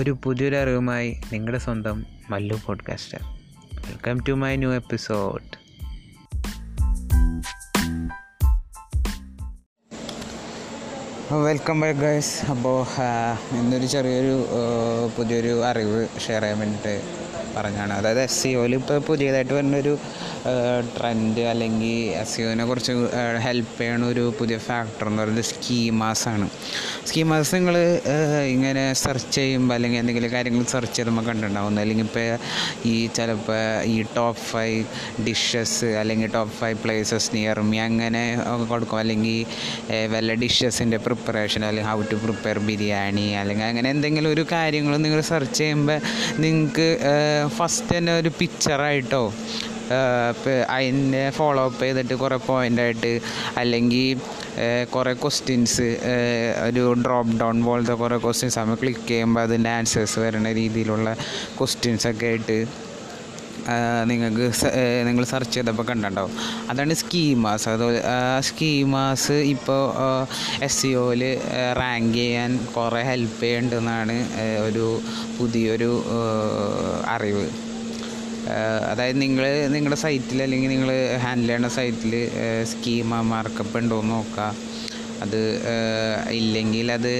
ഒരു പുതിയൊരു അറിവുമായി നിങ്ങളുടെ സ്വന്തം Mallu podcaster welcome to my new episode welcome back guys അപ്പോൾ ഇന്നൊരു ചെറിയൊരു പുതിയൊരു അറിവ് ഷെയർ ചെയ്യാൻ വേണ്ടിയിട്ട് പറഞ്ഞാണ്. അതായത് എസ് സി ഒയിൽ ഇപ്പോൾ പുതിയതായിട്ട് വരുന്നൊരു ട്രെൻഡ് അല്ലെങ്കിൽ എസ് സി ഒനെ കുറച്ച് ഹെൽപ്പ് ചെയ്യണ ഒരു പുതിയ ഫാക്ടർ എന്ന് പറയുന്നത് സ്കീമാസാണ് സ്കീമാസ് നിങ്ങൾ ഇങ്ങനെ സെർച്ച് ചെയ്യുമ്പോൾ അല്ലെങ്കിൽ എന്തെങ്കിലും കാര്യങ്ങൾ സെർച്ച് ചെയ്യുമ്പോൾ കണ്ടിട്ടുണ്ടാവും അല്ലെങ്കിൽ ഇപ്പോൾ ഈ ചിലപ്പോൾ ഈ ടോപ്പ് ഫൈവ് ഡിഷസ് അല്ലെങ്കിൽ top five places near me അങ്ങനെ കൊടുക്കും. അല്ലെങ്കിൽ വല്ല ഡിഷസിന്റെ പ്രിപ്പറേഷൻ അല്ലെങ്കിൽ ഹൗ ടു പ്രിപ്പയർ ബിരിയാണി അല്ലെങ്കിൽ അങ്ങനെ എന്തെങ്കിലും ഒരു കാര്യങ്ങൾ നിങ്ങൾ സെർച്ച് ചെയ്യുമ്പോൾ നിങ്ങൾക്ക് ഫസ്റ്റ് തന്നെ ഒരു പിക്ചറായിട്ടോ അതിനെ ഫോളോ അപ്പ് ചെയ്തിട്ട് കുറേ പോയിന്റായിട്ട് അല്ലെങ്കിൽ കുറേ ക്വസ്റ്റ്യൻസ് ഒരു ഡ്രോപ്പ് ഡൗൺ പോലത്തെ കുറേ ക്വസ്റ്റ്യൻസ് നമ്മൾ ക്ലിക്ക് ചെയ്യുമ്പോൾ അതിന്റെ ആൻസേഴ്സ് വരുന്ന രീതിയിലുള്ള ക്വസ്റ്റ്യൻസ് ഒക്കെ ആയിട്ട് നിങ്ങൾക്ക് നിങ്ങൾ സെർച്ച് ചെയ്തപ്പോൾ കണ്ടിട്ടുണ്ടാവും. അതാണ് സ്കീമാസ് അത് സ്കീമാസ് ഇപ്പോൾ എസ് സി ഒയിൽ റാങ്ക് ചെയ്യാൻ കുറേ ഹെൽപ്പ് ചെയ്യുന്നുണ്ടെന്നാണ് ഒരു പുതിയൊരു അറിവ്. അതായത് നിങ്ങൾ നിങ്ങളുടെ സൈറ്റിൽ അല്ലെങ്കിൽ നിങ്ങൾ ഹാൻഡിൽ ചെയ്യുന്ന സൈറ്റിൽ സ്കീമ മാർക്കപ്പ് ഉണ്ടോ എന്ന് നോക്കുക അത് ഇല്ലെങ്കിൽ അത്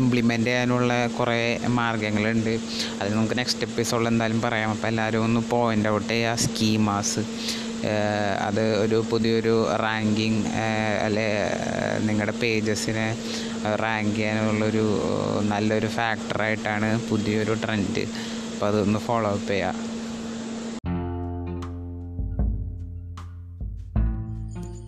ഇംപ്ലിമെന്റ് ചെയ്യാനുള്ള കുറേ മാർഗങ്ങളുണ്ട്. അത് നമുക്ക് നെക്സ്റ്റ് എപ്പിസോഡിൽ എന്തായാലും പറയാം. അപ്പോൾ എല്ലാവരും ഒന്ന് പോയിന്റ് ഔട്ട് ചെയ്യുക. സ്കീമാസ് അത് ഒരു പുതിയൊരു റാങ്കിങ് അല്ലെ നിങ്ങളുടെ പേജസിനെ റാങ്ക് ചെയ്യാനുള്ളൊരു നല്ലൊരു ഫാക്ടറായിട്ടാണ് പുതിയൊരു ട്രെൻഡ് അപ്പോൾ അതൊന്ന് ഫോളോ അപ്പ് ചെയ്യുക.